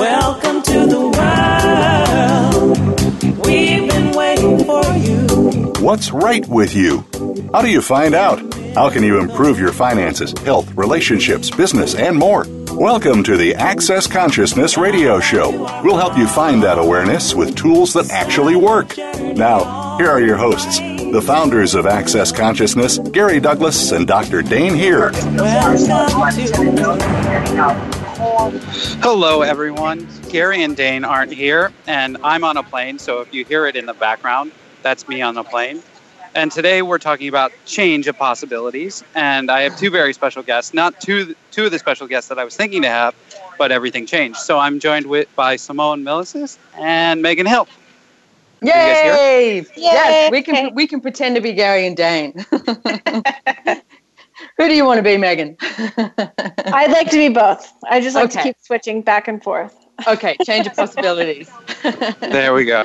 Welcome to the world. We've been waiting for you. What's right with you? How do you find out? How can you improve your finances, health, relationships, business, and more? Welcome to the Access Consciousness Radio Show. We'll help you find that awareness with tools that actually work. Now, here are your hosts, the founders of Access Consciousness, Gary Douglas and Dr. Dane Heer. Hello, everyone. Gary and Dane aren't here, and I'm on a plane, so if you hear it in the background, that's me on the plane. And today we're talking about change of possibilities, and I have two very special guests. Not two, two of the special guests that I was thinking to have, but everything changed. So I'm joined with by Simone Milasas and Megan Hill. Yay! Yes, we can we can pretend to be Gary and Dane. Who do you want to be, Megan? I'd like to be both. I just like Okay. to keep switching back and forth. okay, change of possibilities. There we go.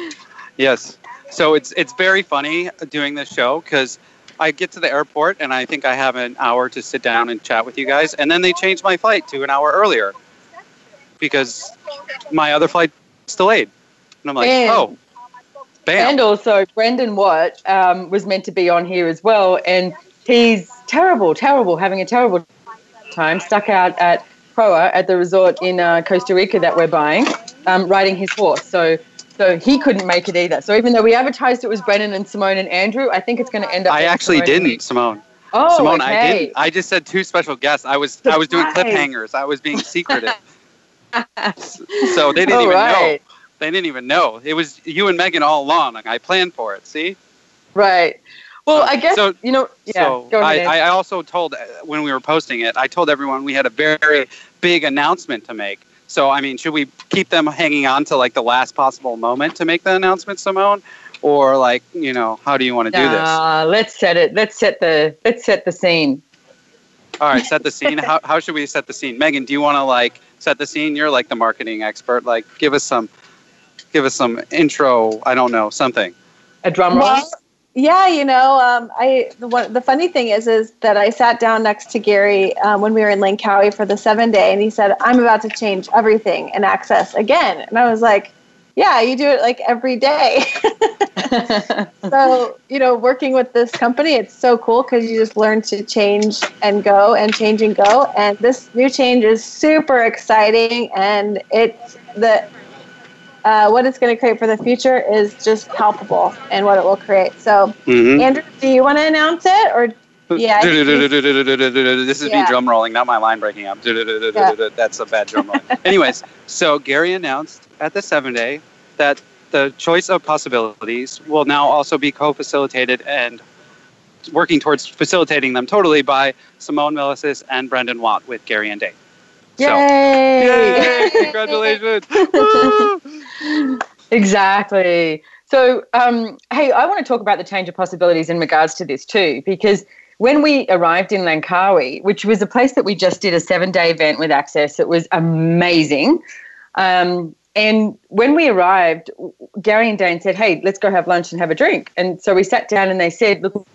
Yes. So it's it's very funny doing this show because I get to the airport and I think I have an hour to sit down and chat with you guys, and then they change my flight to an hour earlier because my other flight's delayed, and I'm like, And- oh, bam. And also, Brendan Watt um, was meant to be on here as well, and he's terrible, terrible, having a terrible time, stuck out at Proa at the resort in uh, Costa Rica that we're buying, um, riding his horse. So, so he couldn't make it either. So even though we advertised it was Brendan and Simone and Andrew, I think it's going to end up. I actually Simone didn't, Simone. Oh, Simone, I didn't. I just said two special guests. I was I was doing Surprise. cliffhangers. I was being secretive. so they didn't All even know. They didn't even know. It was you and Megan all along. I planned for it. See. Right. Well, Uh, I guess so- you know. Yeah. so go I, ahead. I also told uh, when we were posting it, I told everyone we had a very big announcement to make. So I mean, should we keep them hanging on to like the last possible moment to make the announcement, Simone, or like you know, how do you want to do this? Nah, let's set it. Let's set the. Let's set the scene. All right, set the scene. How, how should we set the scene? Megan, do you want to like set the scene? You're like the marketing expert. Like, give us some, give us some intro. I don't know something. A drum roll. Well, yeah, you know, um, I the, one, the funny thing is, is that I sat down next to Gary um, when we were in Langkawi for the seven day, and he said, "I'm about to change everything and access again," and I was like, "Yeah, you do it like every day." so you know, working with this company, it's so cool because you just learn to change and go and change and go, and this new change is super exciting, and it's the uh, what it's going to create for the future is just palpable and what it will create. So, Mm-hmm. Andrew, do you want to announce it or? Yeah, This is me drum rolling, not my line breaking up. That's a bad drum roll. Anyways, so Gary announced at the seven day that the choice of possibilities will now also be co-facilitated and working towards facilitating them totally by Simone Milasas and Brendan Watt with Gary and Dane. So, Yay! Yay! Congratulations! Exactly. So, um, hey, I want to talk about the change of possibilities in regards to this too, because when we arrived in Langkawi, which was a place that we just did a seven day event with Access, it was amazing. Um, and when we arrived, Gary and Dane said, Hey, let's go have lunch and have a drink. And so we sat down and they said, Look,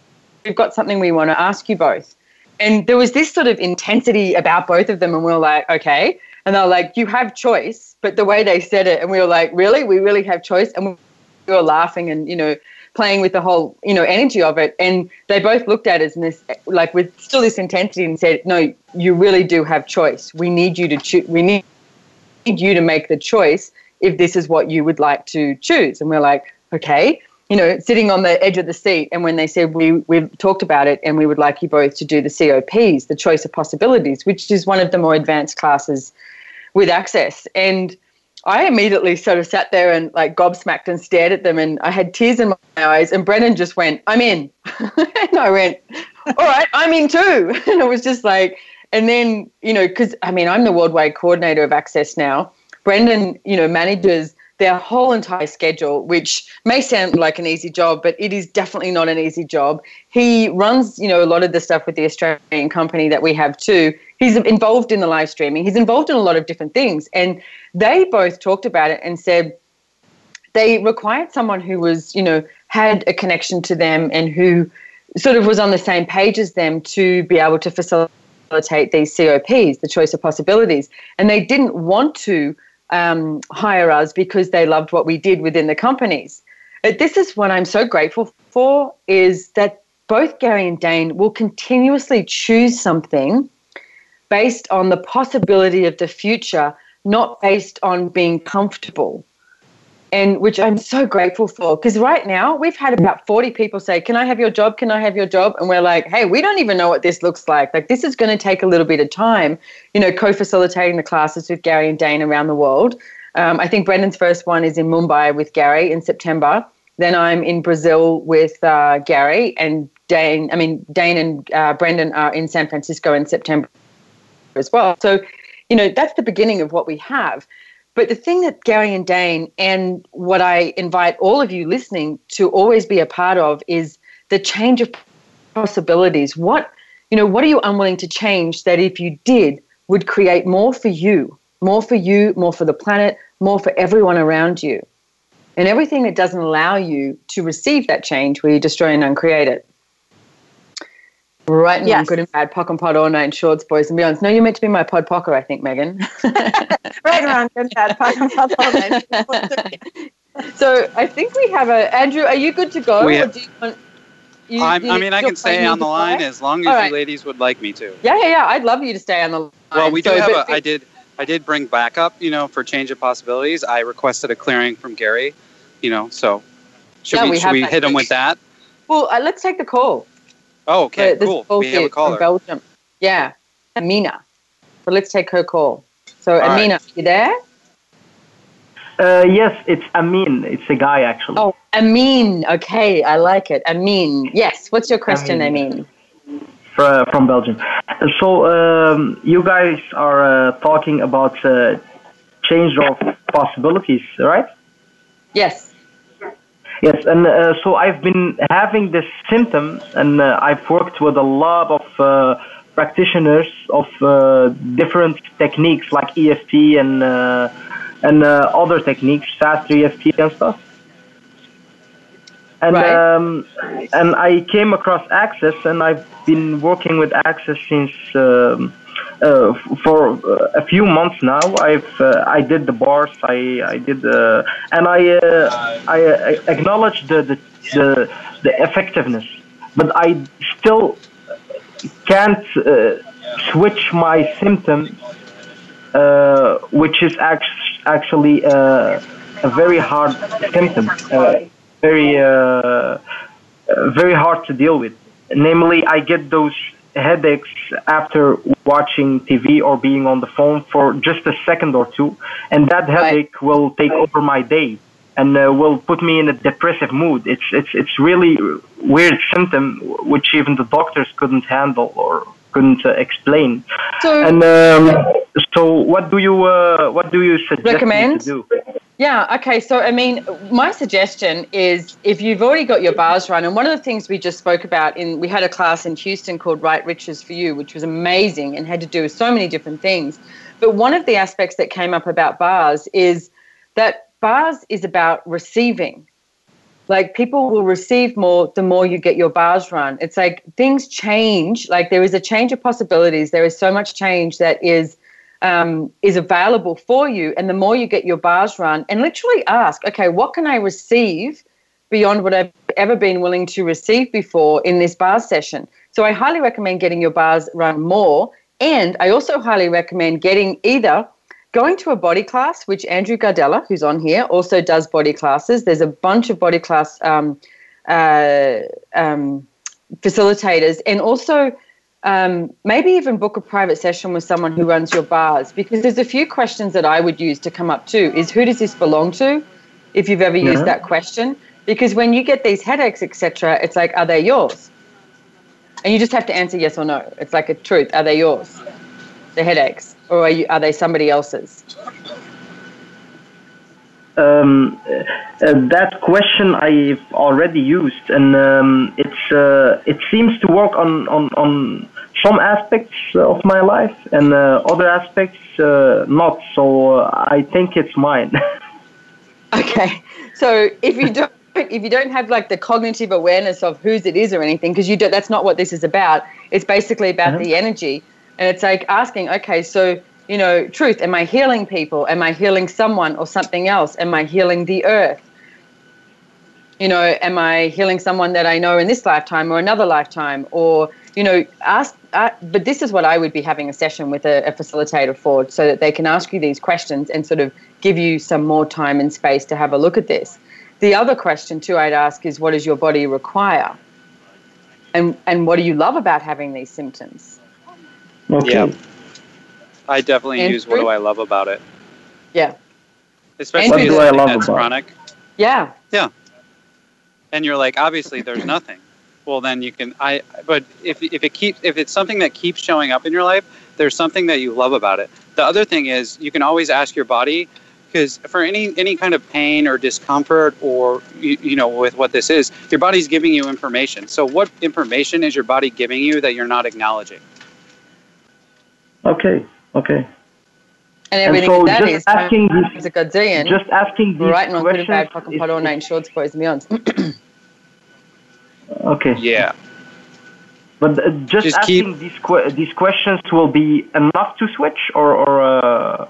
we've got something we want to ask you both. And there was this sort of intensity about both of them. And we were like, Okay. And they're like, You have choice. But the way they said it, and we were like, Really? We really have choice? And we were laughing and, you know, playing with the whole, you know, energy of it. And they both looked at us and this, like, with still this intensity and said, No, you really do have choice. We need you to choose. We need you to make the choice if this is what you would like to choose. And we're like, okay, you know, sitting on the edge of the seat. And when they said we we've talked about it and we would like you both to do the COPs, the choice of possibilities, which is one of the more advanced classes with access. And I immediately sort of sat there and like gobsmacked and stared at them and I had tears in my eyes and Brendan just went, I'm in. and I went, all right, I'm in too. And it was just like, and then, you know, because I mean, I'm the worldwide coordinator of Access now. Brendan, you know, manages their whole entire schedule, which may sound like an easy job, but it is definitely not an easy job. He runs, you know, a lot of the stuff with the Australian company that we have too. He's involved in the live streaming. He's involved in a lot of different things. And they both talked about it and said they required someone who was, you know, had a connection to them and who sort of was on the same page as them to be able to facilitate these COPs, the choice of possibilities. And they didn't want to um, hire us because they loved what we did within the companies. But this is what I'm so grateful for is that both Gary and Dane will continuously choose something based on the possibility of the future, not based on being comfortable. And which I'm so grateful for because right now we've had about 40 people say, Can I have your job? Can I have your job? And we're like, Hey, we don't even know what this looks like. Like, this is going to take a little bit of time, you know, co facilitating the classes with Gary and Dane around the world. Um, I think Brendan's first one is in Mumbai with Gary in September. Then I'm in Brazil with uh, Gary and Dane. I mean, Dane and uh, Brendan are in San Francisco in September as well. So, you know, that's the beginning of what we have. But the thing that Gary and Dane and what I invite all of you listening to always be a part of is the change of possibilities. What, you know, what are you unwilling to change that if you did would create more for you, more for you, more for the planet, more for everyone around you? And everything that doesn't allow you to receive that change, you destroy and uncreate it? Right now, Yes. good and bad, POC and pod all night shorts, boys and beyonds. No, you're meant to be my pod pocker, I think, Megan. right around good and bad pop and pod all night. so I think we have a Andrew. Are you good to go? We or have- do you want, you, I'm, you- I mean, I can stay on the to line fly? as long as All you ladies would like me to. Yeah, yeah, yeah. I'd love you to stay on the line. Well, we do So, have but- a. I did. I did bring backup. You know, for change of possibilities. I requested a clearing from Gary. You know, so should Yeah, we, we should we hit him with that? Well, uh, let's take the call. Oh, okay, So this cool. We have a caller. from Belgium. Yeah, Amina. So let's take her call. So All Amina, right. you there? Uh, yes, it's Amin. It's a guy actually. Oh, Amin. Okay, I like it. Amin. Yes. What's your question, Amin. Amin? fr- from Belgium. So um, you guys are uh, talking about uh, change of possibilities, right? Yes. Yes, and uh, so I've been having this symptom, and uh, I've worked with a lot of uh, practitioners of uh, different techniques like EFT and uh, and uh, other techniques, fast EFT and stuff. And Right. um, and I came across Access, and I've been working with Access since um, uh, for uh, a few months now. I've uh, I did the bars, I I did the and I uh, I uh, acknowledge the the, the the effectiveness, but I still can't uh, switch my symptom, uh, which is act- actually uh, a very hard symptom, uh, very uh, uh, very hard to deal with. Namely, I get those headaches after watching TV or being on the phone for just a second or two, and that headache will take over my day and uh, will put me in a depressive mood. It's it's it's really weird symptom which even the doctors couldn't handle or couldn't uh, explain. So And um, so, what do you uh, what do you suggest me Recommend? to do? Yeah, okay. So, I mean, my suggestion is if you've already got your bars run, and one of the things we just spoke about in, we had a class in Houston called Right Riches for You, which was amazing and had to do with so many different things. But one of the aspects that came up about bars is that bars is about receiving. Like people will receive more the more you get your bars run. It's like things change. Like there is a change of possibilities. There is so much change that is um, is available for you. And the more you get your bars run, and literally ask, okay, what can I receive beyond what I've ever been willing to receive before in this bar session? So I highly recommend getting your bars run more. And I also highly recommend getting either going to a body class, which Andrew Gardella, who's on here, also does body classes. There's a bunch of body class um, uh, um, facilitators, and also um, maybe even book a private session with someone who runs your bars because there's a few questions that I would use to come up to is who does this belong to? If you've ever used Mhm. that question. Because when you get these headaches etc it's like are they yours? And you just have to answer yes or no. It's like a truth. Are they yours? The headaches. Or are, you, are they somebody else's Um, uh, that question I've already used, and um, it's uh, it seems to work on, on, on some aspects of my life, and uh, other aspects uh, not. So uh, I think it's mine. Okay, so if you don't if you don't have like the cognitive awareness of whose it is or anything, because you don't, that's not what this is about. It's basically about Uh-huh. the energy, and it's like asking, okay, so you know, truth? Am I healing people? Am I healing someone or something else? Am I healing the earth? You know, am I healing someone that I know in this lifetime or another lifetime? Or, you know, ask, uh, but this is what I would be having a session with a, a facilitator for so that they can ask you these questions and sort of give you some more time and space to have a look at this. The other question, too, I'd ask is what does your body require? And, and what do you love about having these symptoms? Okay. Yeah. I definitely Andrew? use what do I love about it, Yeah. especially What if do I love that's about it? chronic. Yeah. Yeah. And you're like obviously there's nothing well then you can i but if, if it keeps if it's something that keeps showing up in your life there's something that you love about it the other thing is you can always ask your body because for any any kind of pain or discomfort or you, you know with what this is your body's giving you information so what information is your body giving you that you're not acknowledging Okay. Okay. And everything so that just is asking times these- a gazillion. Just asking these right, wrong, good questions. bad, fucking is- pot, nine shorts, boys and beyonds. okay. yeah But uh, just, Just keep- asking these que- these questions will be enough to switch, or or uh,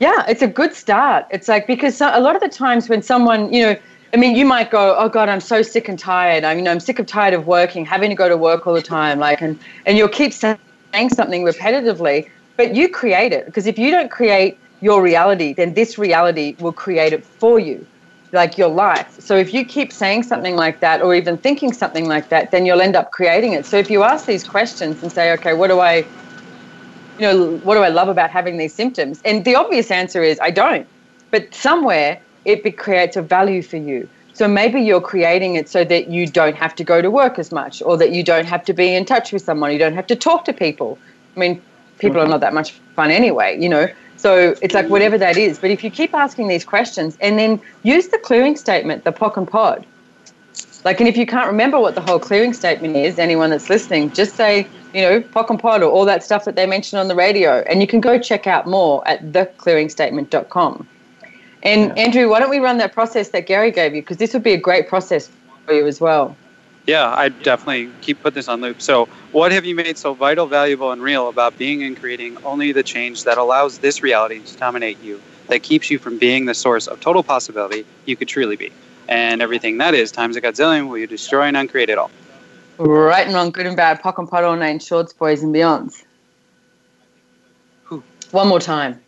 Yeah, it's a good start. It's like because so, a lot of the times when someone, you know, I mean, you might go, "Oh God, I'm so sick and tired. I mean, I'm sick of tired of working, having to go to work all the time." Like, and and you'll keep saying something repetitively, but you create it because if you don't create your reality, then this reality will create it for you, like your life. So if you keep saying something like that, or even thinking something like that, then you'll end up creating it. So if you ask these questions and say, "Okay, what do I?" you know, what do I love about having these symptoms? And the obvious answer is I don't. But somewhere it creates a value for you. So maybe you're creating it so that you don't have to go to work as much or that you don't have to be in touch with someone, you don't have to talk to people. I mean, people are mm-hmm. not that much fun anyway, you know. So it's like whatever that is. But if you keep asking these questions and then use the clearing statement, the POC and POD, like, and if you can't remember what the whole clearing statement is, anyone that's listening, just say, you know, POC and POD or all that stuff that they mentioned on the radio. And you can go check out more at theclearingstatement.com. And Andrew, why don't we run that process that Gary gave you? Because this would be a great process for you as well. Yeah, I definitely keep put this on loop. So, what have you made so vital, valuable, and real about being and creating only the change that allows this reality to dominate you, that keeps you from being the source of total possibility you could truly be? And everything that is times a godzillion will you destroy and uncreate it all. Right and wrong, good and bad, POC and POD, all named shorts, boys and beyonds. One more time.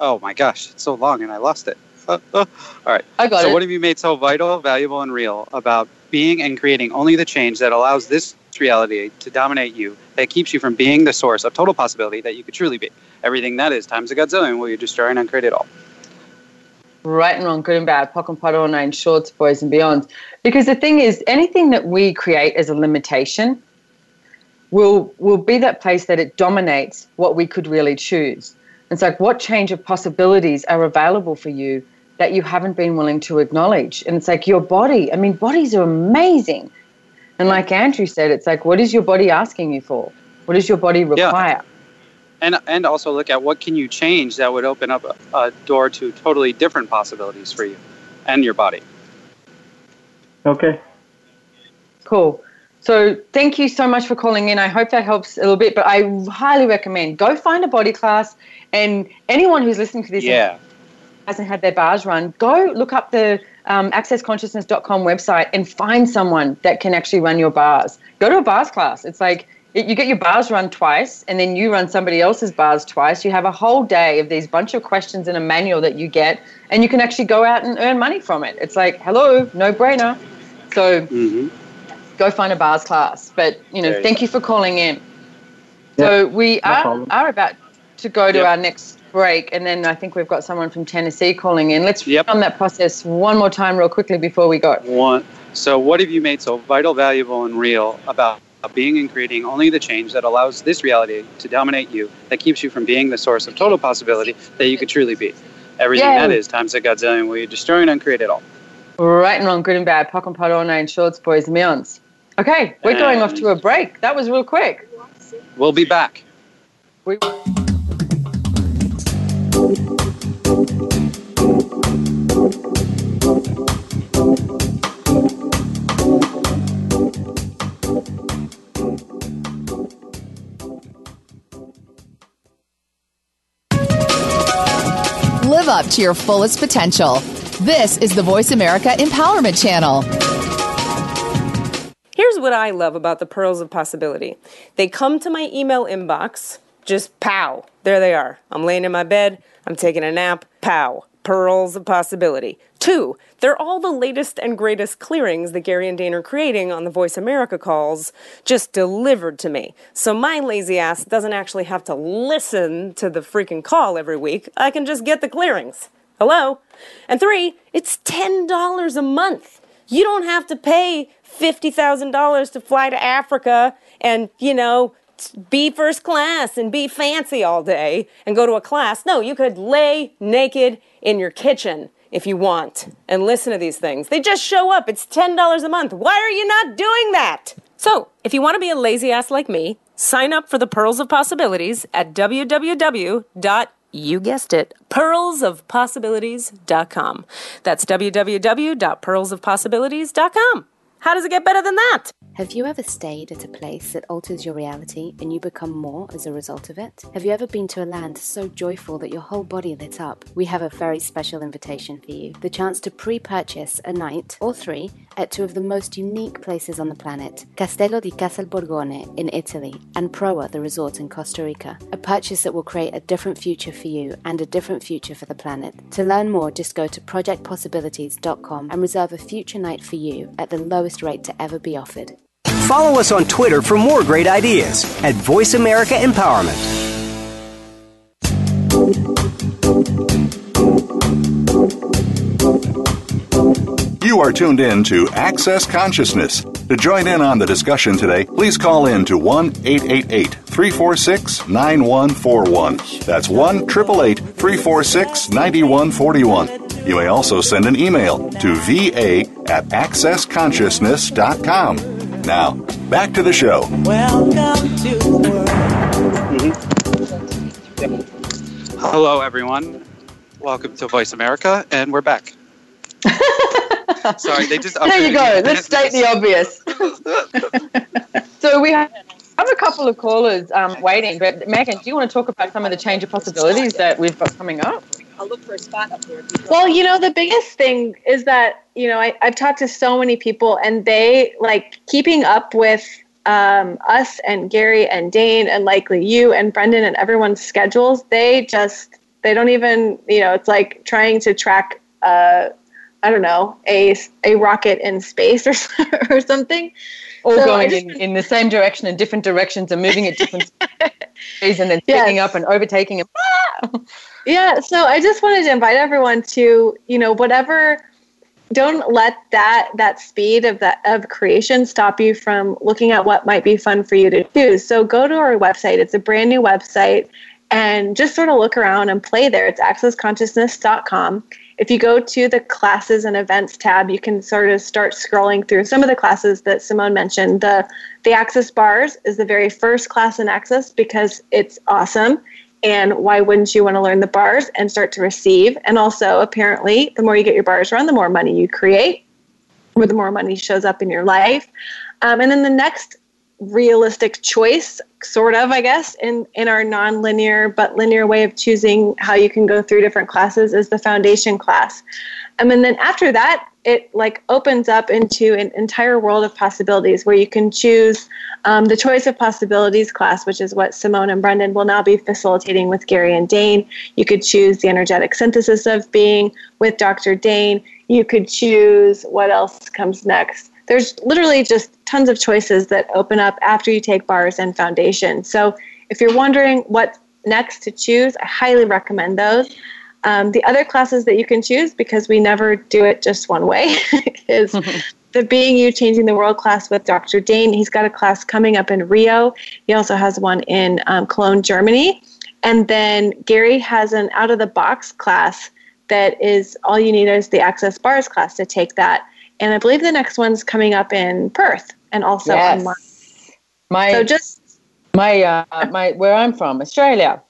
Oh my gosh, it's so long and I lost it. Uh, uh. All right. I got so, it. what have you made so vital, valuable, and real about being and creating only the change that allows this reality to dominate you, that keeps you from being the source of total possibility that you could truly be? Everything that is times a godzillion will you destroy and uncreate it all. right and wrong, good and bad, POC and POD, all nine shorts, boys and beyond. Because the thing is, anything that we create as a limitation will will be that place that it dominates what we could really choose. It's like what change of possibilities are available for you that you haven't been willing to acknowledge. And it's like your body, I mean, bodies are amazing. And like Andrew said, it's like what is your body asking you for? What does your body require? Yeah. and and also look at what can you change that would open up a, a door to totally different possibilities for you and your body okay. Cool. So thank you so much for calling in. I hope that helps a little bit, but I highly recommend go find a body class and anyone who's listening to this yeah hasn't had their bars run, go look up the um, accessconsciousness.com website and find someone that can actually run your bars. Go to a bars class. It's like it, you get your bars run twice and then you run somebody else's bars twice. You have a whole day of these bunch of questions in a manual that you get and you can actually go out and earn money from it. It's like, hello, no brainer. So hmm go find a bars class. But you know, you thank go. you for calling in. So we are, problem. are about to go to our next break, and then I think we've got someone from Tennessee calling in. Let's Yep. run that process one more time, real quickly, before we go. one so what have you made so vital valuable and real about being and creating only the change that allows this reality to dominate you that keeps you from being the source of total possibility that you could truly be everything Yay. that is times a godzillion will you destroy and uncreate it all Right and wrong, good and bad, POC and POD, all nine shorts, boys and beyonds. Okay, we're going off to a break. That was real quick. we'll be back We- up to your fullest potential. This is the Voice America Empowerment Channel. Here's what I love about the Pearls of Possibility they come to my email inbox, just pow. There they are. I'm laying in my bed, I'm taking a nap, pow. Pearls of Possibility. Two, they're all the latest and greatest clearings that Gary and Dane are creating on the Voice America calls, just delivered to me. So my lazy ass doesn't actually have to listen to the freaking call every week. I can just get the clearings. Hello? And three, it's $10 a month. You don't have to pay $50,000 to fly to Africa and, you know, be first class and be fancy all day and go to a class. No, you could lay naked in your kitchen if you want and listen to these things. They just show up. It's $10 a month. Why are you not doing that? So, if you want to be a lazy ass like me, sign up for the Pearls of Possibilities at www. You guessed it, pearlsofpossibilities.com. That's www.pearlsofpossibilities.com. How does it get better than that? Have you ever stayed at a place that alters your reality and you become more as a result of it? Have you ever been to a land so joyful that your whole body lit up? We have a very special invitation for you the chance to pre purchase a night or three at two of the most unique places on the planet Castello di Casal Borgone in Italy and Proa, the resort in Costa Rica. A purchase that will create a different future for you and a different future for the planet. To learn more, just go to projectpossibilities.com and reserve a future night for you at the lowest rate to ever be offered. Follow us on Twitter for more great ideas at Voice America Empowerment. You are tuned in to Access Consciousness. To join in on the discussion today, please call in to 1 888 346 9141. That's 1 888 346 9141. You may also send an email to va at accessconsciousness.com. Now, back to the show. Welcome to the world. Hello, everyone. Welcome to Voice America, and we're back. Sorry, they just There you go. Let's state the obvious. so we have have a couple of callers um, waiting, but Megan, do you want to talk about some of the change of possibilities that we've got coming up? I'll look for a spot up there. Well, you know, the biggest thing is that, you know, I, I've talked to so many people and they like keeping up with um, us and Gary and Dane and likely you and Brendan and everyone's schedules. They just, they don't even, you know, it's like trying to track, uh, I don't know, a, a rocket in space or, or something. All So going just- in, in the same direction in different directions and moving at different speeds and then Yes. picking up and overtaking it. Yeah, so I just wanted to invite everyone to, you know, whatever don't let that that speed of that of creation stop you from looking at what might be fun for you to do. So go to our website. It's a brand new website and just sort of look around and play there. It's accessconsciousness.com. If you go to the classes and events tab, you can sort of start scrolling through some of the classes that Simone mentioned. The the Access Bars is the very first class in Access because it's awesome. And why wouldn't you want to learn the bars and start to receive? And also, apparently, the more you get your bars run, the more money you create, or the more money shows up in your life. Um, and then the next realistic choice, sort of, I guess, in, in our non-linear but linear way of choosing how you can go through different classes is the foundation class. Um, and then after that, it like opens up into an entire world of possibilities where you can choose um, the choice of possibilities class, which is what Simone and Brendan will now be facilitating with Gary and Dane. You could choose the energetic synthesis of being with Dr. Dane. You could choose what else comes next. There's literally just tons of choices that open up after you take bars and foundation. So if you're wondering what next to choose, I highly recommend those. Um, the other classes that you can choose, because we never do it just one way, is the Being You Changing the World class with Dr. Dane. He's got a class coming up in Rio. He also has one in um, Cologne, Germany. And then Gary has an out of the box class that is all you need is the Access Bars class to take that. And I believe the next one's coming up in Perth and also Yes. online. My, So just, my, uh, my, where I'm from, Australia.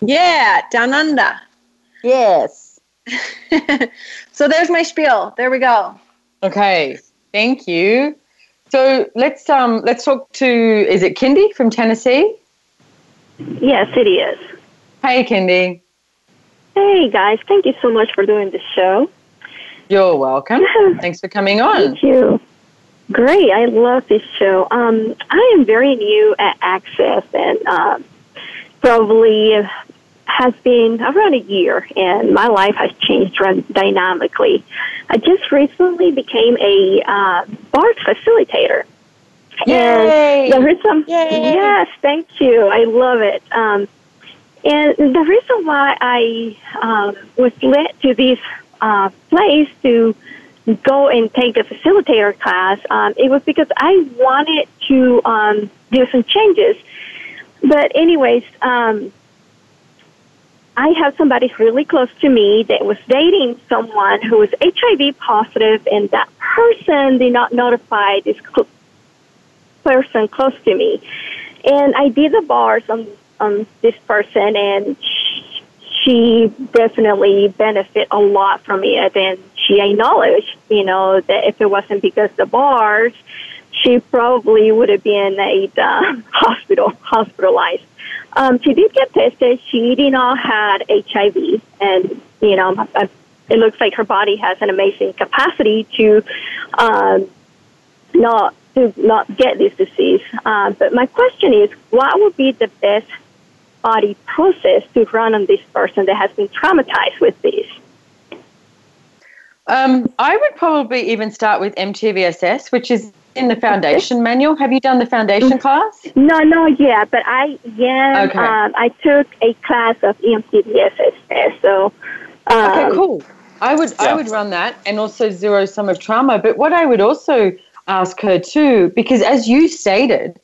yeah, down under. Yes. so there's my spiel. There we go. Okay. Thank you. So let's um let's talk to is it Kindy from Tennessee? Yes, it is. Hey, Kindy. Hey guys, thank you so much for doing this show. You're welcome. Thanks for coming on. Thank you. Great, I love this show. Um, I am very new at Access and um, probably has been around a year, and my life has changed dynamically. I just recently became a uh, BART facilitator. Yay! And the reason, Yay! yes, thank you. I love it. Um, and the reason why I um, was led to this uh, place to go and take the facilitator class, um, it was because I wanted to um, do some changes. But anyways, um, I have somebody really close to me that was dating someone who was HIV positive, and that person did not notify this cl- person close to me. And I did the bars on on this person, and she definitely benefit a lot from it. And she acknowledged, you know, that if it wasn't because the bars, she probably would have been a uh, hospital hospitalized. Um, she did get tested. She did not had HIV, and you know, it looks like her body has an amazing capacity to um, not to not get this disease. Uh, but my question is, what would be the best body process to run on this person that has been traumatized with this? Um, I would probably even start with MTVSS, which is in the foundation manual. Have you done the foundation class? No, no, yeah, but I yeah, Okay. um, I took a class of EMCDSS, so um, Okay, cool. I would I would run that and also zero sum of trauma. But what I would also ask her too, because as you stated,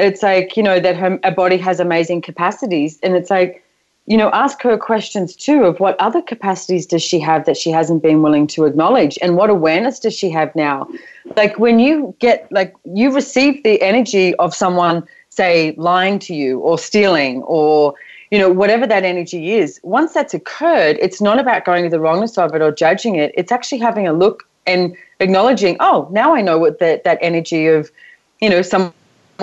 it's like you know that her, her body has amazing capacities, and it's like you know ask her questions too of what other capacities does she have that she hasn't been willing to acknowledge, and what awareness does she have now? Like when you get like you receive the energy of someone say lying to you or stealing or you know, whatever that energy is, once that's occurred, it's not about going to the wrongness of it or judging it. It's actually having a look and acknowledging, oh, now I know what that, that energy of, you know, someone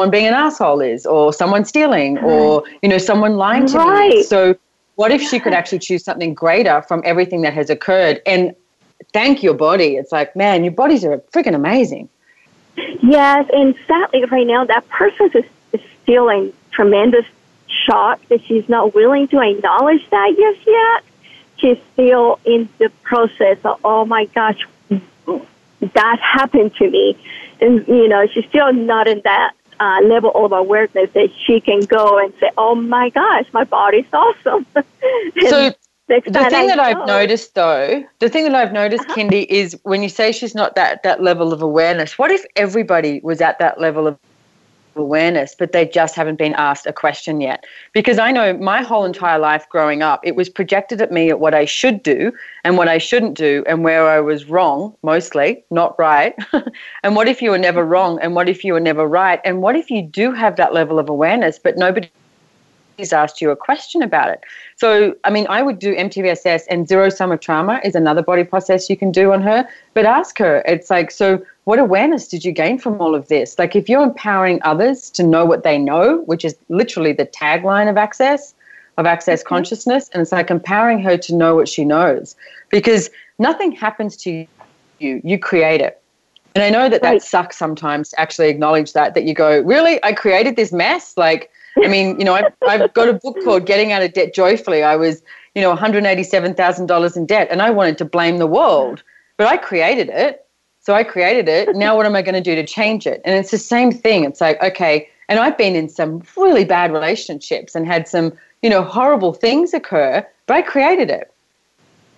being an asshole is, or someone stealing, or, you know, someone lying to me. So, what if she could actually choose something greater from everything that has occurred and thank your body? It's like, man, your bodies are freaking amazing. Yes, and sadly, right now, that person is, is still in tremendous shock that she's not willing to acknowledge that just yet. She's still in the process of, oh my gosh, that happened to me. And, you know, she's still not in that uh, level of awareness that she can go and say, oh my gosh, my body's awesome. So the thing I that I've noticed though, the thing that I've noticed, Uh-huh. Kindy, is when you say she's not that that level of awareness, what if everybody was at that level of awareness, but they just haven't been asked a question yet? Because I know my whole entire life growing up, it was projected at me at what I should do and what I shouldn't do and where I was wrong, mostly, not right. and what if you were never wrong? And what if you were never right? And what if you do have that level of awareness, but nobody has asked you a question about it. So, I mean, I would do MTVSS and zero sum of trauma is another body process you can do on her. But ask her, it's like, so what awareness did you gain from all of this? Like, if you're empowering others to know what they know, which is literally the tagline of Access, of Access mm-hmm. Consciousness, and it's like empowering her to know what she knows because nothing happens to you, you create it. And I know that that sucks sometimes to actually acknowledge that, that you go, really? I created this mess? Like, I mean, you know, I've, I've got a book called Getting Out of Debt Joyfully. I was, you know, $187,000 in debt and I wanted to blame the world, but I created it. So I created it. Now what am I going to do to change it? And it's the same thing. It's like, okay, and I've been in some really bad relationships and had some, you know, horrible things occur, but I created it.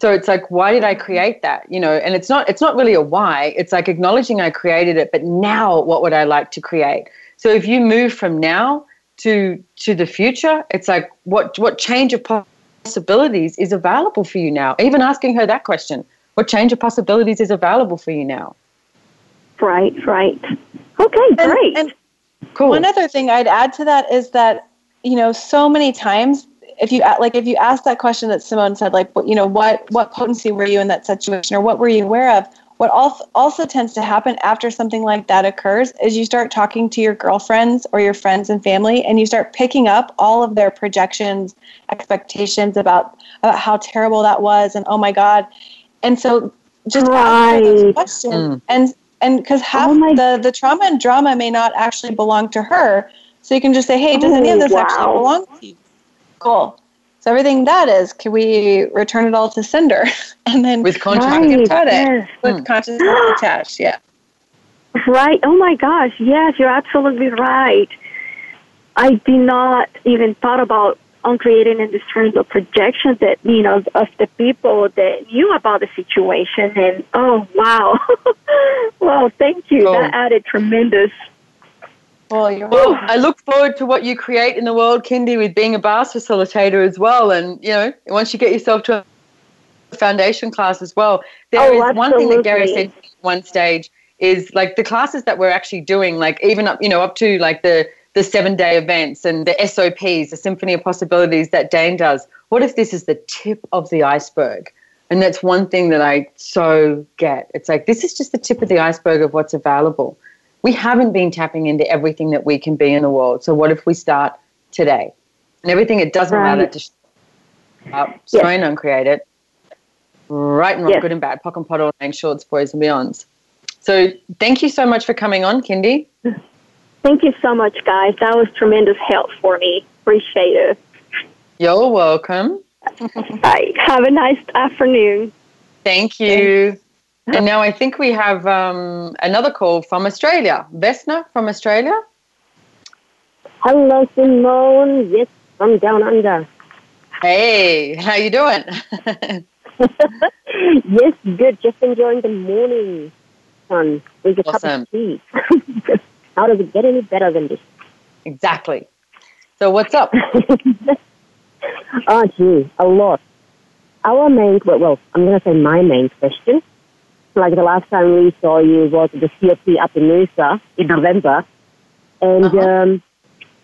So it's like, why did I create that? You know, and it's not it's not really a why. It's like acknowledging I created it, but now what would I like to create? So if you move from now to to the future, it's like what what change of possibilities is available for you now? Even asking her that question, what change of possibilities is available for you now? Right, right. Okay, great. And cool. One other thing I'd add to that is that you know so many times if you like if you ask that question that Simone said like you know what what potency were you in that situation or what were you aware of what also also tends to happen after something like that occurs is you start talking to your girlfriends or your friends and family and you start picking up all of their projections expectations about, about how terrible that was and oh my god and so just ask her those questions Mm. and and because oh half the the trauma and drama may not actually belong to her so you can just say hey does any of Oh, this actually belong to you cool so everything that is can we return it all to sender and then with Right, yes. with hmm. consciousness attached yeah Right. Oh my gosh. Yes, you're absolutely right. I did not even thought about on creating in this terms of projection that you know of the people that knew about the situation and oh wow. Wow thank you. Oh. That added tremendous. Well you're Well, I look forward to what you create in the world, Kindy, with being a bars facilitator as well. And, you know, once you get yourself to a foundation class as well, there oh, is one thing that Gary said at one stage is like the classes that we're actually doing, like even up, you know, up to like the, the seven day events and the SOPs, the Symphony of Possibilities that Dane does. What if this is the tip of the iceberg? And that's one thing that I so get. It's like, this is just the tip of the iceberg of what's available. We haven't been tapping into everything that we can be in the world. So, what if we start today? And everything it doesn't Right. that to sh- uh, up, slow and uncreate it, right and wrong, Yes. good and bad, POC and POD, all nine shorts, boys and beyonds. So, thank you so much for coming on, Kindy. thank you so much guys that was tremendous help for me appreciate it You're welcome. Bye. have a nice afternoon Thank you. And now I think we have um, another call from Australia. Vesna from Australia. Hello, Simone. Yes, from down under. Hey, how you doing? yes, good. Just enjoying the morning sun with a cup of tea. How does it get any better than this? Exactly. So what's up? oh, gee, a lot. Our main, well, well I'm going to say my main question. Like the last time we saw you was at the COP up in Noosa in November. And um,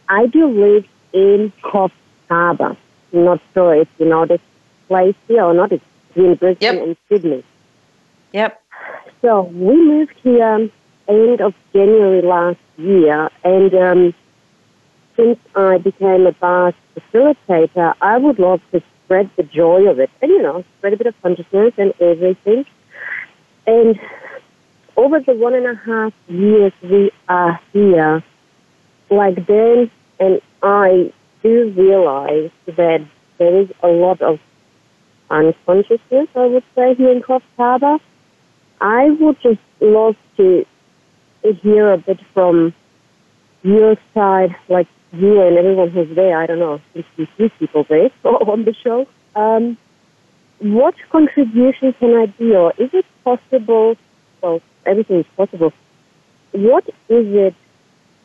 I do live in Coffs Harbour. Not sure if you know this place here or not. It's between Brisbane and Sydney. Yep. So we moved here end of January last year, and um, since I became a bar facilitator, I would love to spread the joy of it, and you know, spread a bit of consciousness and everything. And over the one and a half years we are here, like Dan and I do realize that there is a lot of unconsciousness, I would say, here in Coffs Harbour. I would just love to hear a bit from your side, like you and everyone who's there. I don't know, if you see people there on the show. Um, what contribution can I be, or is it possible? Well, everything is possible. What is it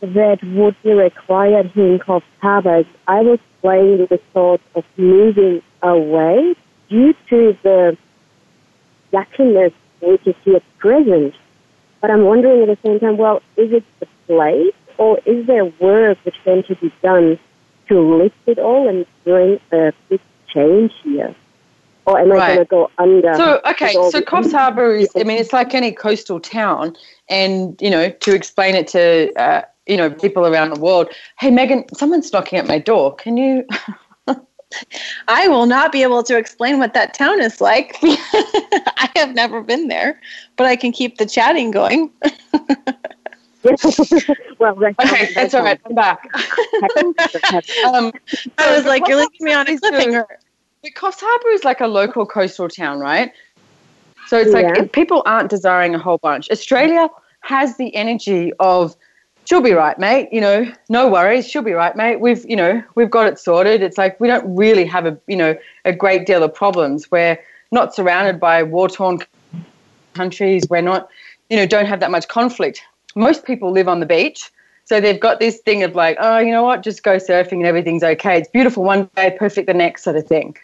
that would be required here in Coffs I was playing with the thought of moving away due to the yuckiness which is here present. But I'm wondering at the same time, well, is it the place or is there work which then to be done to lift it all and bring a big change here? Or am I Right. going to go under? So okay, so Coffs Harbour is. I mean, it's like any coastal town, and you know, to explain it to uh, you know people around the world. Hey, Megan, someone's knocking at my door. Can you? I will not be able to explain what that town is like. I have never been there, but I can keep the chatting going. well, okay, that's all right. I'm back. um, I was like, you're leaving me on a Harbour is cliffhanger. But Coffs Harbour is like a local coastal town, right? So it's like Yeah. if people aren't desiring a whole bunch. Australia has the energy of she'll be right, mate. You know, no worries, she'll be right, mate. We've you know we've got it sorted. It's like we don't really have a you know a great deal of problems. We're not surrounded by war torn countries. We're not you know don't have that much conflict. Most people live on the beach. So they've got this thing of like, oh, you know what, just go surfing and everything's okay. It's beautiful one day, perfect the next sort of thing.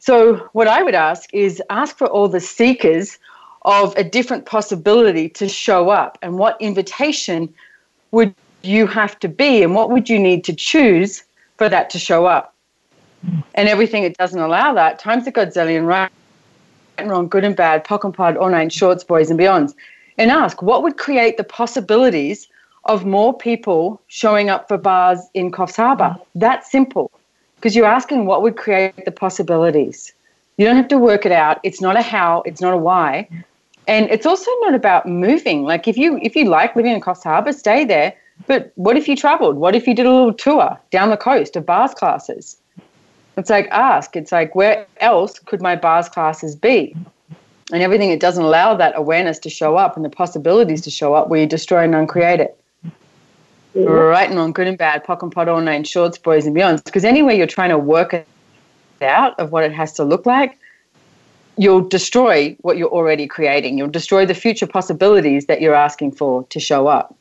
So, what I would ask is ask for all the seekers of a different possibility to show up and what invitation would you have to be and what would you need to choose for that to show up. And everything that doesn't allow that, times a godzillion right, and wrong, good and bad, POC and pod, all nine shorts, boys and beyonds, and ask what would create the possibilities of more people showing up for bars in Coffs Harbour. That simple. Because you're asking what would create the possibilities. You don't have to work it out. It's not a how, it's not a why. And it's also not about moving. Like if you if you like living in Coffs Harbour, stay there. But what if you traveled? What if you did a little tour down the coast of bars classes? It's like ask. It's like where else could my bars classes be? And everything it doesn't allow that awareness to show up and the possibilities to show up where you destroy and uncreate it. Yeah. Right and wrong, good and bad, POC and POD all nine shorts, boys and beyonds. Because anywhere you're trying to work it out of what it has to look like, you'll destroy what you're already creating. You'll destroy the future possibilities that you're asking for to show up.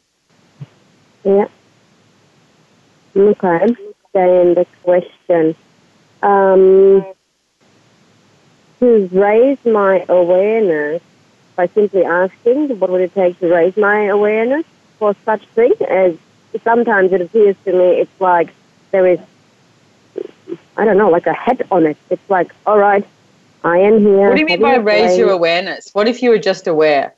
Yeah. Okay. Then the question. Um, to raise my awareness by simply asking what would it take to raise my awareness for such thing as sometimes it appears to me it's like there is I don't know, like a head on it. It's like, all right, I am here. What do you mean by raise your awareness? What if you were just aware?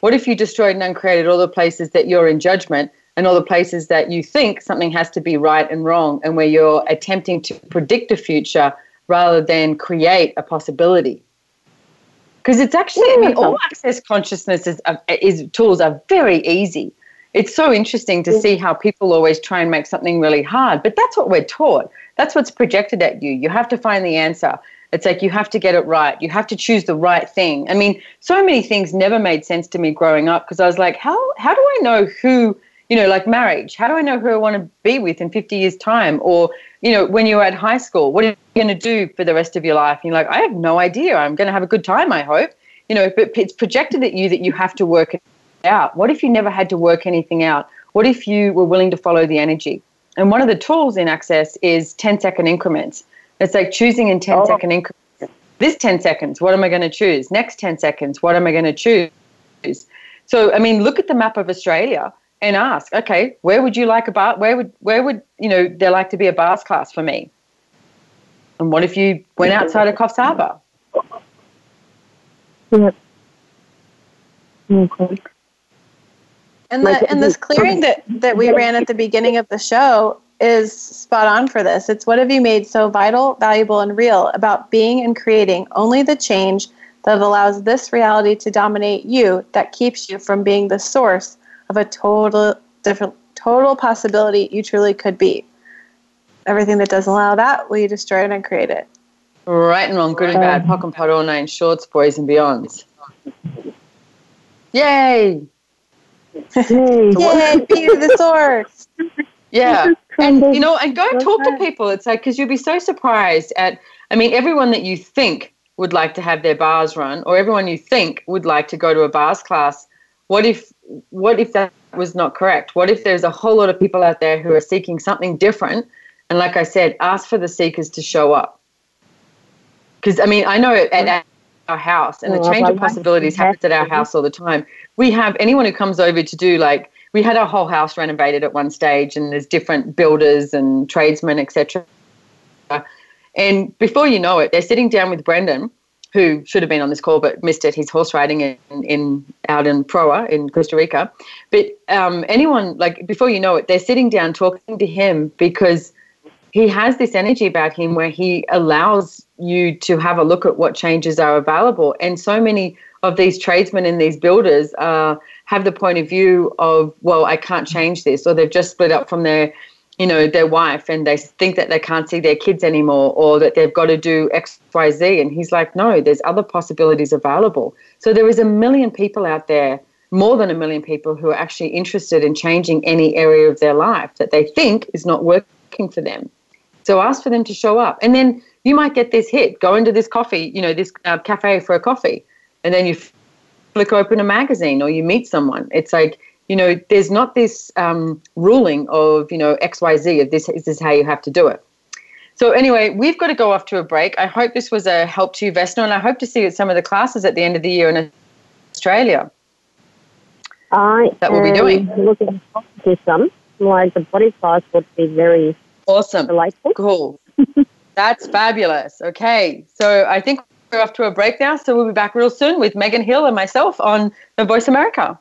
What if you destroyed and uncreated all the places that you're in judgment and all the places that you think something has to be right and wrong and where you're attempting to predict a future rather than create a possibility? Because it's actually, I mean, all access consciousness is, uh, is tools are very easy. It's so interesting to see how people always try and make something really hard, but that's what we're taught. That's what's projected at you. You have to find the answer. It's like you have to get it right. You have to choose the right thing. I mean, so many things never made sense to me growing up because I was like, how how do I know who, you know, like marriage? How do I know who I want to be with in 50 years time or, you know, when you're at high school, what are you going to do for the rest of your life? And you're like, I have no idea. I'm going to have a good time, I hope. You know, but it's projected at you that you have to work it out. What if you never had to work anything out? What if you were willing to follow the energy? And one of the tools in Access is 10 second increments. It's like choosing in 10 Oh. second increments. This 10 seconds, what am I going to choose? Next 10 seconds, what am I going to choose? So, I mean, look at the map of Australia and ask, okay, where would you like a bar? Where would, where would, you know, there like to be a bars class for me? And what if you went outside of Coffs Harbour? Yep. Mm-hmm. Okay. And Like, the and this clearing that that we ran at the beginning of the show is spot on for this. It's what have you made so vital, valuable, and real about being and creating only the change that allows this reality to dominate you that keeps you from being the source of a total different total possibility you truly could be. Everything that doesn't allow that, will you destroy it and create it? Right and wrong, good and bad, POC and POD, all nine shorts, boys and beyonds. Yay! Yay, be the source. Yeah. And, you know, and go talk to people. It's like, because you'll be so surprised at, I mean, everyone that you think would like to have their bars run or everyone you think would like to go to a bars class. What if, what if that was not correct? What if there's a whole lot of people out there who are seeking something different? And like I said, ask for the seekers to show up. Because, I mean, I know at, at our house, and the change of possibilities happens at our house all the time. We have anyone who comes over to do like we had our whole house renovated at one stage, and there's different builders and tradesmen, etc. And before you know it, they're sitting down with Brendan, who should have been on this call but missed it. He's horse riding in, in out in Proa in Costa Rica. But um, anyone like before you know it, they're sitting down talking to him because he has this energy about him where he allows you to have a look at what changes are available. And so many of these tradesmen and these builders uh, have the point of view of, well, I can't change this, or they've just split up from their, you know, their wife, and they think that they can't see their kids anymore, or that they've got to do X, Y, Z. And he's like, no, there's other possibilities available. So there is a million people out there, more than a million people, who are actually interested in changing any area of their life that they think is not working for them. So ask for them to show up, and then you might get this hit. Go into this coffee, you know, this uh, cafe for a coffee, and then you flick open a magazine or you meet someone. It's like you know, there's not this um, ruling of you know X Y Z of this. This is how you have to do it. So anyway, we've got to go off to a break. I hope this was a help to you, Vesna, and I hope to see you at some of the classes at the end of the year in Australia. I That we'll be doing. looking forward to some. Like the body class would be very awesome, delightful. Cool. That's fabulous. Okay, so I think we're off to a break now, so we'll be back real soon with Megan Hill and myself on the Voice America.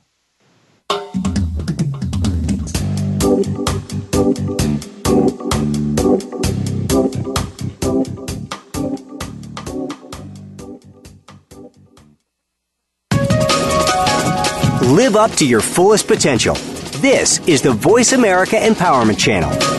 Live up to your fullest potential. This is the Voice America Empowerment Channel.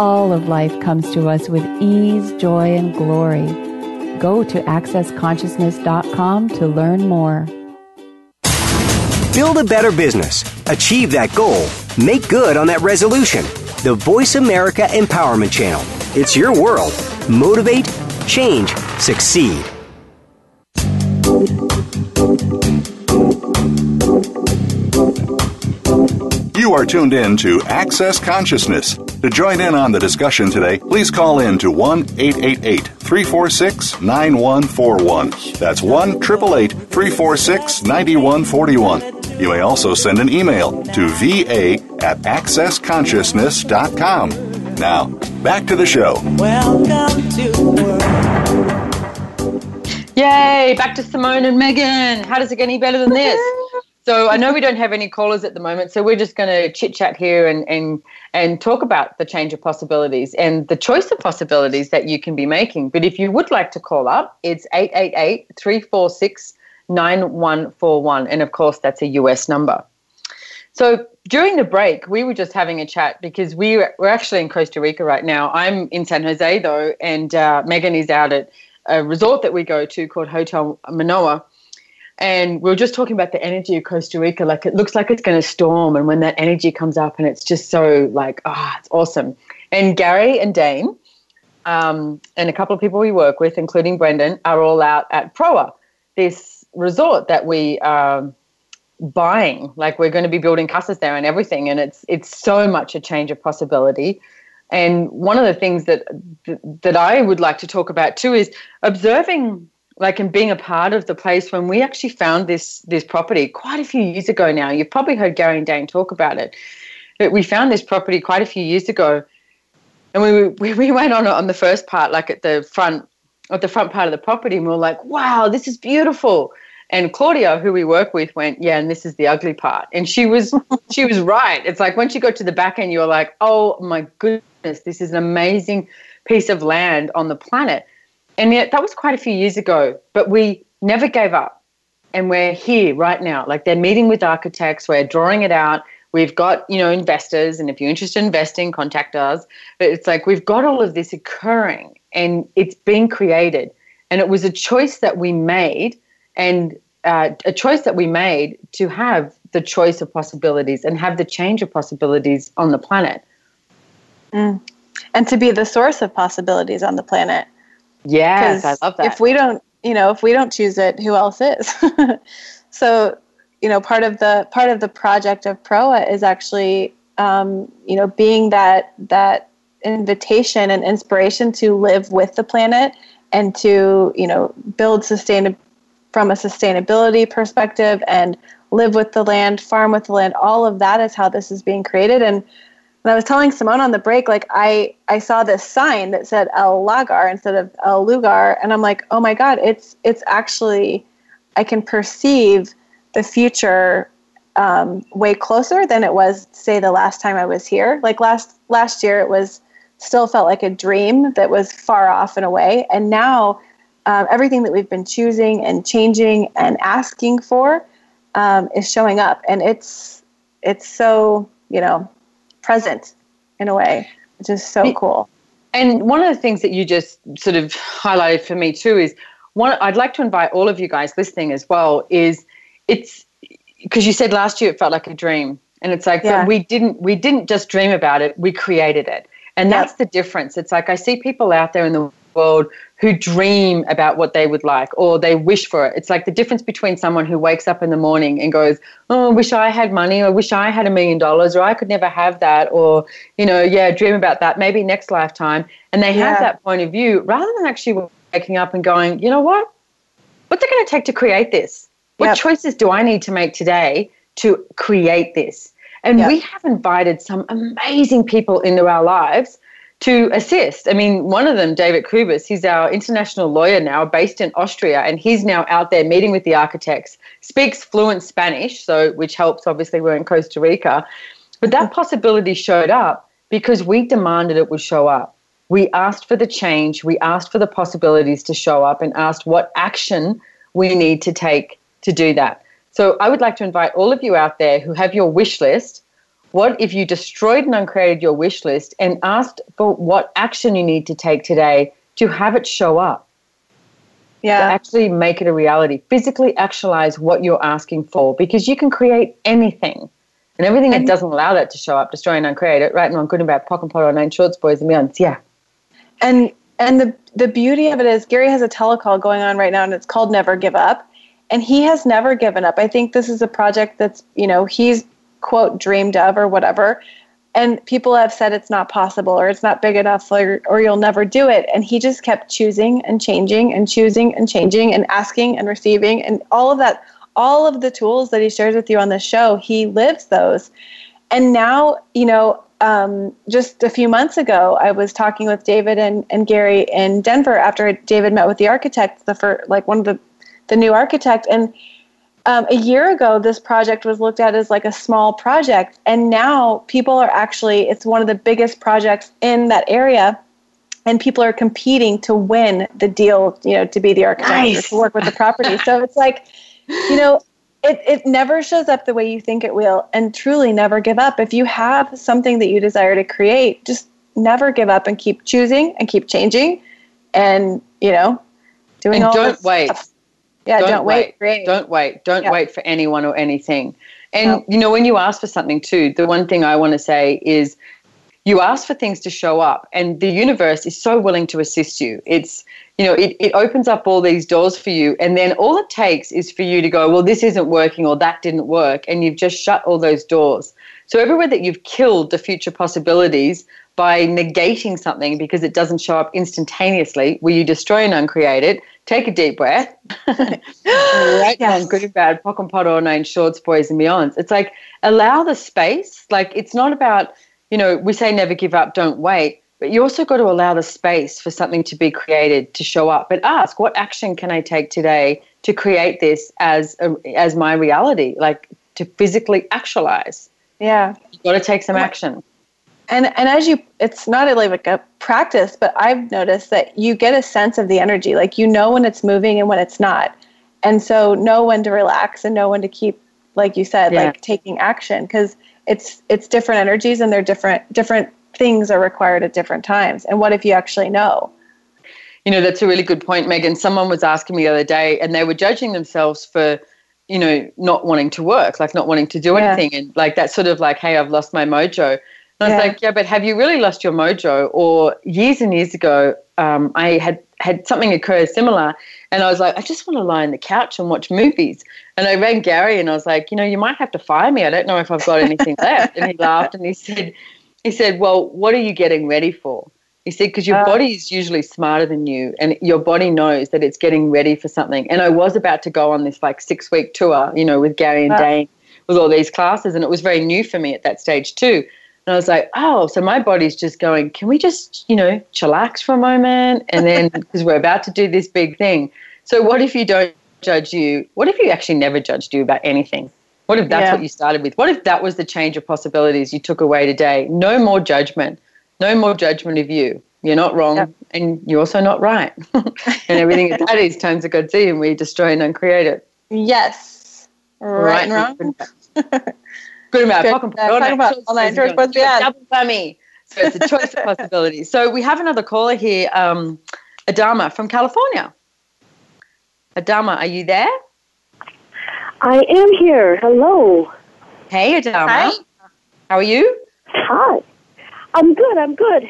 All of life comes to us with ease, joy, and glory. Go to AccessConsciousness.com to learn more. Build a better business. Achieve that goal. Make good on that resolution. The Voice America Empowerment Channel. It's your world. Motivate, change, succeed. You are tuned in to Access Consciousness. To join in on the discussion today, please call in to 1 888 346 9141. That's 1 888 346 9141. You may also send an email to va at accessconsciousness.com. Now, back to the show. Welcome to Yay! Back to Simone and Megan. How does it get any better than this? So I know we don't have any callers at the moment, so we're just going to chit chat here and and and talk about the change of possibilities and the choice of possibilities that you can be making. But if you would like to call up, it's 888-346-9141 and of course that's a US number. So during the break, we were just having a chat because we were, we're actually in Costa Rica right now. I'm in San Jose though, and uh, Megan is out at a resort that we go to called Hotel Manoa. And we were just talking about the energy of Costa Rica. Like it looks like it's going to storm, and when that energy comes up, and it's just so like, ah, oh, it's awesome. And Gary and Dane, um, and a couple of people we work with, including Brendan, are all out at Proa, this resort that we are buying. Like we're going to be building casas there and everything, and it's it's so much a change of possibility. And one of the things that that I would like to talk about too is observing like and being a part of the place when we actually found this this property quite a few years ago now. You've probably heard Gary and Dane talk about it. But we found this property quite a few years ago. And we we, we went on on the first part, like at the front at the front part of the property, and we were like, wow, this is beautiful. And Claudia, who we work with, went, "Yeah, and this is the ugly part." And she was she was right. It's like once you go to the back end, you're like, "Oh my goodness, this is an amazing piece of land on the planet." And yet that was quite a few years ago, but we never gave up. And we're here right now. Like they're meeting with architects, we're drawing it out. We've got, you know, investors, and if you're interested in investing, contact us. But it's like we've got all of this occurring and it's being created. And it was a choice that we made and uh, a choice that we made to have the choice of possibilities and have the change of possibilities on the planet. Mm. And to be the source of possibilities on the planet. Yes, I love that. If we don't, you know, if we don't choose it, who else is? so, you know, part of the part of the project of Proa is actually, um, you know, being that that invitation and inspiration to live with the planet and to, you know, build sustain from a sustainability perspective and live with the land, farm with the land. All of that is how this is being created. And when I was telling Simone on the break, like I I saw this sign that said El Lagar instead of El Lugar, and I'm like, oh my god, it's it's actually I can perceive the future um, way closer than it was say the last time I was here. Like last last year, it was still felt like a dream that was far off and away, and now um, everything that we've been choosing and changing and asking for um, is showing up, and it's it's so you know present in a way, which is so cool. And one of the things that you just sort of highlighted for me too is one I'd like to invite all of you guys listening as well is it's because you said last year it felt like a dream and it's like Yeah. but we didn't we didn't just dream about it we created it and that's the difference it's like i see people out there in the world who dream about what they would like or they wish for it it's like the difference between someone who wakes up in the morning and goes oh i wish i had money or i wish i had a million dollars or i could never have that or you know yeah dream about that maybe next lifetime and they have that point of view rather than actually waking up and going you know what what's it going to take to create this? What Yep. choices do I need to make today to create this? And Yep. we have invited some amazing people into our lives to assist. I mean, one of them, David Kubis, he's our international lawyer now, based in Austria, and he's now out there meeting with the architects, speaks fluent Spanish, so which helps. Obviously, we're in Costa Rica, but that possibility showed up because we demanded it would show up. We asked for the change, we asked for the possibilities to show up, and asked what action we need to take to do that. So I would like to invite all of you out there who have your wish list. What if you destroyed and uncreated your wish list and asked for what action you need to take today to have it show up? Yeah. To actually make it a reality. Physically actualize what you're asking for because you can create anything. And everything that doesn't allow that to show up, destroy and uncreate it, right and wrong, good and bad, POC and POD, or nine shorts, boys and beyonds. Yeah. and and the the beauty of it is Gary has a telecall going on right now and it's called Never Give Up and he has never given up. I think this is a project that's, you know, he's quote dreamed of or whatever and people have said it's not possible or it's not big enough or or you'll never do it and he just kept choosing and changing and choosing and changing and asking and receiving and all of that all of the tools that he shares with you on the show, he lives those. And now, you know, um, just a few months ago, I was talking with David and, and Gary in Denver after David met with the architect, the first like one of the, the new architect. And um, a year ago, this project was looked at as like a small project. And now people are actually, it's one of the biggest projects in that area. And people are competing to win the deal, you know, to be the architect or Nice. to work with the property. so it's like, you know, it, it never shows up the way you think it will and truly never give up if you have something that you desire to create just never give up and keep choosing and keep changing and you know doing and all don't wait. stuff. Yeah don't, wait, Create. Don't wait. Don't Yeah. wait for anyone or anything. And No. you know, when you ask for something too, the one thing I want to say is you ask for things to show up and the universe is so willing to assist you. It's you know, it, it opens up all these doors for you. And then all it takes is for you to go, well, this isn't working or that didn't work. And you've just shut all those doors. So everywhere that you've killed the future possibilities by negating something because it doesn't show up instantaneously, where you destroy and uncreate it, take a deep breath. right Yes. on good and bad, POC and POD, or nine shorts, boys and beyonds. It's like allow the space. Like it's not about, you know, we say never give up, don't wait. but you also got to allow the space for something to be created to show up. But ask, what action can I take today to create this as a, as my reality, like to physically actualize? Yeah, you got to take some action. And and as you, it's not a, like a practice, but I've noticed that you get a sense of the energy. Like you know when it's moving and when it's not, and so know when to relax and know when to keep, like you said, Yeah. like taking action because it's it's different energies and they're different different things are required at different times. And what if you actually know? You know, that's a really good point, Megan. Someone was asking me the other day, and they were judging themselves for, you know, not wanting to work, like not wanting to do Yeah. anything. And like that sort of like, hey, I've lost my mojo. And I was like, yeah, but have you really lost your mojo? Or years and years ago, um, I had had something occur similar, and I was like, I just want to lie on the couch and watch movies. And I rang Gary, and I was like, you know, you might have to fire me. I don't know if I've got anything left. And he laughed, and he said, he said, well, what are you getting ready for? He said, because your Uh. body is usually smarter than you, and your body knows that it's getting ready for something. And I was about to go on this like six week tour, you know, with Gary and Wow. Dane, with all these classes, and it was very new for me at that stage too. And I was like, oh, so my body's just going, can we just, you know, chillax for a moment? And then, because we're about to do this big thing. So, what if you don't judge you? What if you actually never judged you about anything? What if that's Yeah. what you started with? What if that was the change of possibilities you took away today? No more judgment. No more judgment of you. You're not wrong, and you're also not right. and everything that is a good Z, and we destroy and uncreate it. Yes, right, and wrong. Good amount. Good. Fuck and Uh, put on talk about choice all that is George going Bush, yeah. Double whammy. So it's a choice of possibilities. So we have another caller here, um, Adama from California. Adama, are you there? I am here. Hello. Hey, Adama. Hi. How are you? Hi. I'm good. I'm good.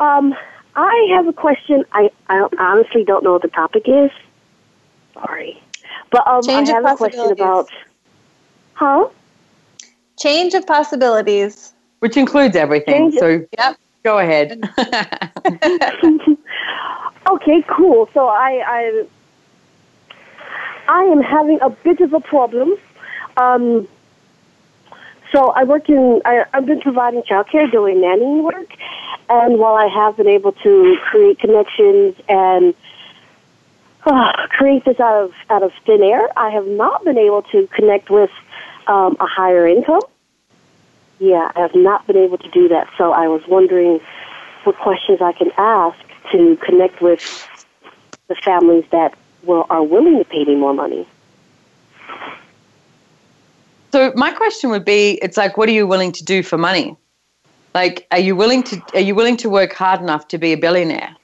Um, I have a question. I, I honestly don't know what the topic is. Sorry. But um, Change I have a question about. Huh? Change of possibilities. Which includes everything. Change- So Yep. go ahead. Okay, cool. So I, I, I am having a bit of a problem. Um, so I work in. I, I've been providing childcare, doing nannying work, and while I have been able to create connections and uh, create this out of out of thin air, I have not been able to connect with um, a higher income. Yeah, I have not been able to do that. So I was wondering what questions I can ask to connect with the families that will are willing to pay me more money. So my question would be, it's like, what are you willing to do for money? Like, are you willing to are you willing to work hard enough to be a billionaire?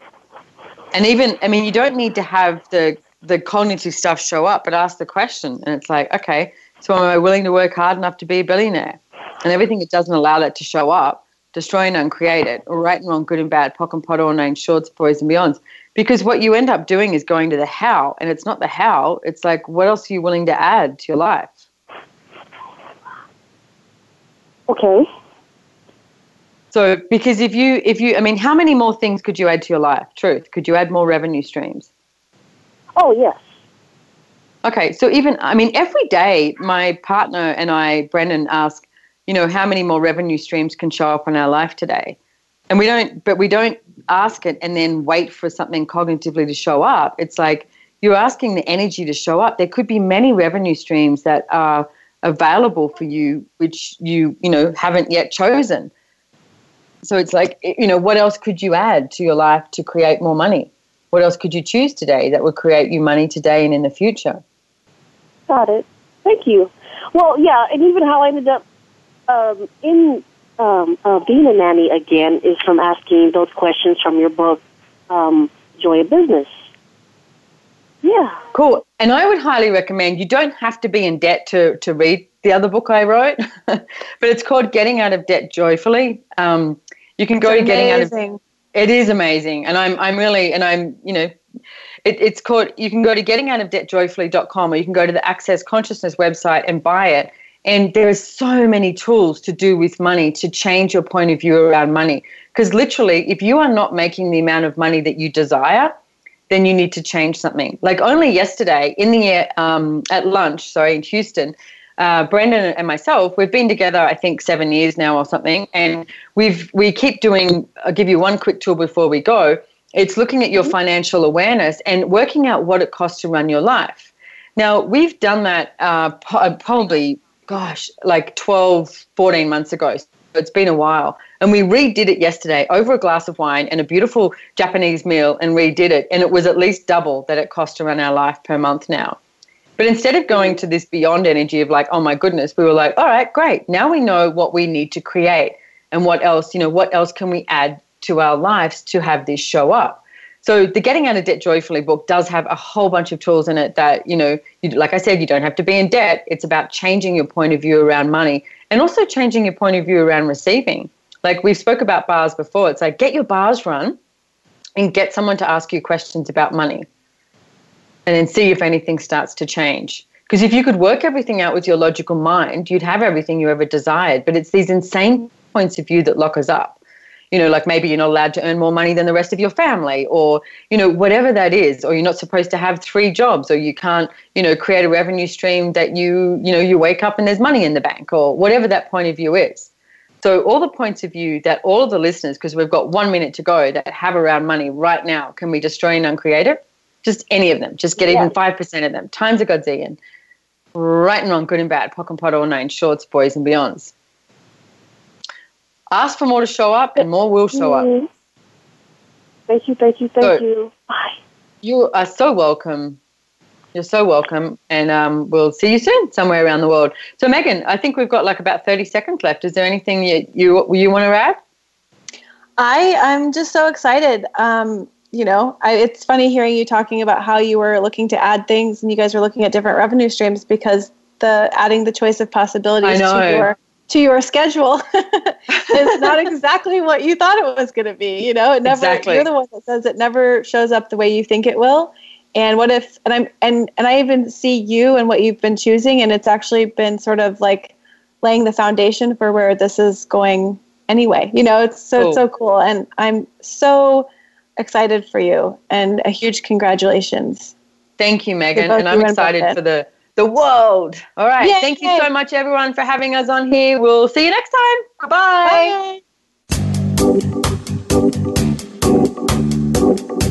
And even, I mean, you don't need to have the the cognitive stuff show up, but ask the question, and it's like, okay, so am I willing to work hard enough to be a billionaire? And everything that doesn't allow that to show up, destroy and uncreate it, or right and wrong, good and bad, POC and POD, all nine shorts, boys and beyonds. Because what you end up doing is going to the how, and it's not the how. It's like, what else are you willing to add to your life? Okay. So because if you if you I mean how many more things could you add to your life? Truth. Could you add more revenue streams? Oh yes. Okay, so even I mean every day my partner and I Brendan ask, you know, how many more revenue streams can show up in our life today? And we don't but we don't ask it and then wait for something cognitively to show up. It's like you're asking the energy to show up. There could be many revenue streams that are available for you which you, you know, haven't yet chosen. So it's like, eh, you know, what else could you add to your life to create more money? What else could you choose today that would create you money today and in the future? Got it. Thank you. Well, yeah, and even how I ended up um, in um, uh, being a nanny again is from asking those questions from your book, um, Joy of Business. Yeah. Cool. And I would highly recommend you don't have to be in debt to, to read the other book I wrote, but it's called Getting Out of Debt Joyfully. Um, you can go It's to Getting Out of. It is amazing. And I'm, I'm really, and I'm, you know, it, it's called, you can go to gettingoutofdebtjoyfully.com or you can go to the Access Consciousness website and buy it. And there are so many tools to do with money to change your point of view around money. Because literally, if you are not making the amount of money that you desire, then you need to change something. Like only yesterday in the um, at lunch, sorry, in Houston, uh, Brendan and myself, we've been together, I think, seven years now or something, and we've we keep doing. I'll give you one quick tool before we go. It's looking at your mm-hmm. financial awareness and working out what it costs to run your life. Now, we've done that uh, uh, probably, gosh, like 12, 14 months ago. So it's been a while. And we redid it yesterday over a glass of wine and a beautiful Japanese meal and redid it. And it was at least double that it cost to run our life per month now. But instead of going mm-hmm. to this beyond energy of like, oh my goodness, we were like, all right, great. Now we know what we need to create and what else, you know, what else can we add to our lives to have this show up. So the Getting Out of Debt Joyfully book does have a whole bunch of tools in it that, you know, you, like I said, you don't have to be in debt. It's about changing your point of view around money and also changing your point of view around receiving. Like we've spoke about bars before. It's like get your bars run and get someone to ask you questions about money and then see if anything starts to change. Because if you could work everything out with your logical mind, you'd have everything you ever desired. But it's these insane points of view that lock us up. You know, like maybe you're not allowed to earn more money than the rest of your family, or, you know, whatever that is, or you're not supposed to have three jobs, or you can't, you know, create a revenue stream that you, you know, you wake up and there's money in the bank, or whatever that point of view is. So, all the points of view that all of the listeners, because we've got one minute to go, that have around money right now, can we destroy and uncreate it? Just any of them. Just get yeah. even 5% of them. Times a godzillion. Right and wrong, good and bad, POC and POD, all nine, shorts, boys and beyonds. Ask for more to show up, and more will show up. Mm-hmm. Thank you, thank you, thank so, you. Bye. You are so welcome. You're so welcome, and um, we'll see you soon somewhere around the world. So, Megan, I think we've got like about 30 seconds left. Is there anything you you, you want to add? I I'm just so excited. Um, you know, I, it's funny hearing you talking about how you were looking to add things, and you guys were looking at different revenue streams because the adding the choice of possibilities to your to your schedule is not exactly what you thought it was going to be. You know, it never. Exactly. You're the one that says it never shows up the way you think it will and what if and i'm and and i even see you and what you've been choosing and it's actually been sort of like laying the foundation for where this is going anyway you know it's so it's so cool and i'm so excited for you and a huge congratulations thank you megan and i'm excited for the the world. All right. Yay. thank you so much everyone for having us on here. We'll see you next time. Bye bye